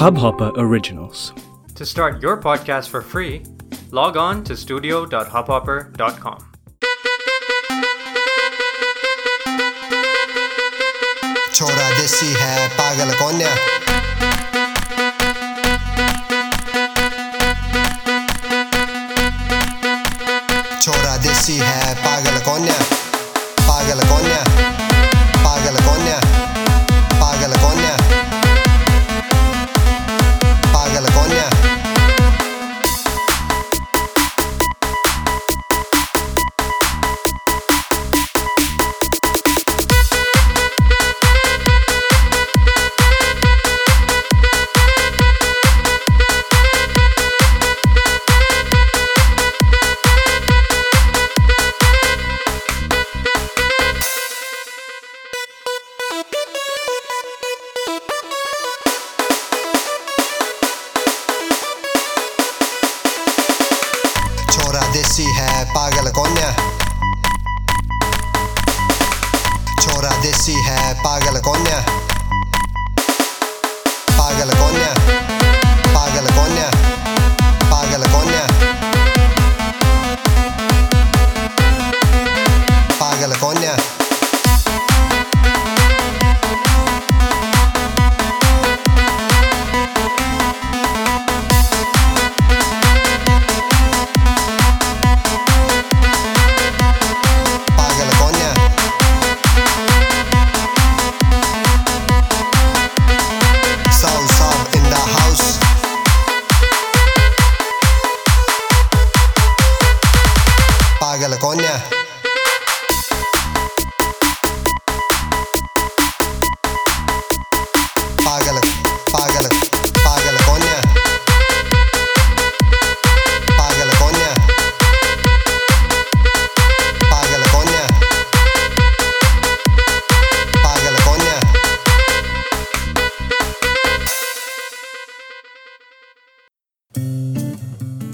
Hubhopper Originals. To start your podcast for free, log on to studio.hubhopper.com. छोरा देसी है पागल कौन है छोरा देसी है पागल है पागल कौन है? छोरा देसी है पागल कौन paga la.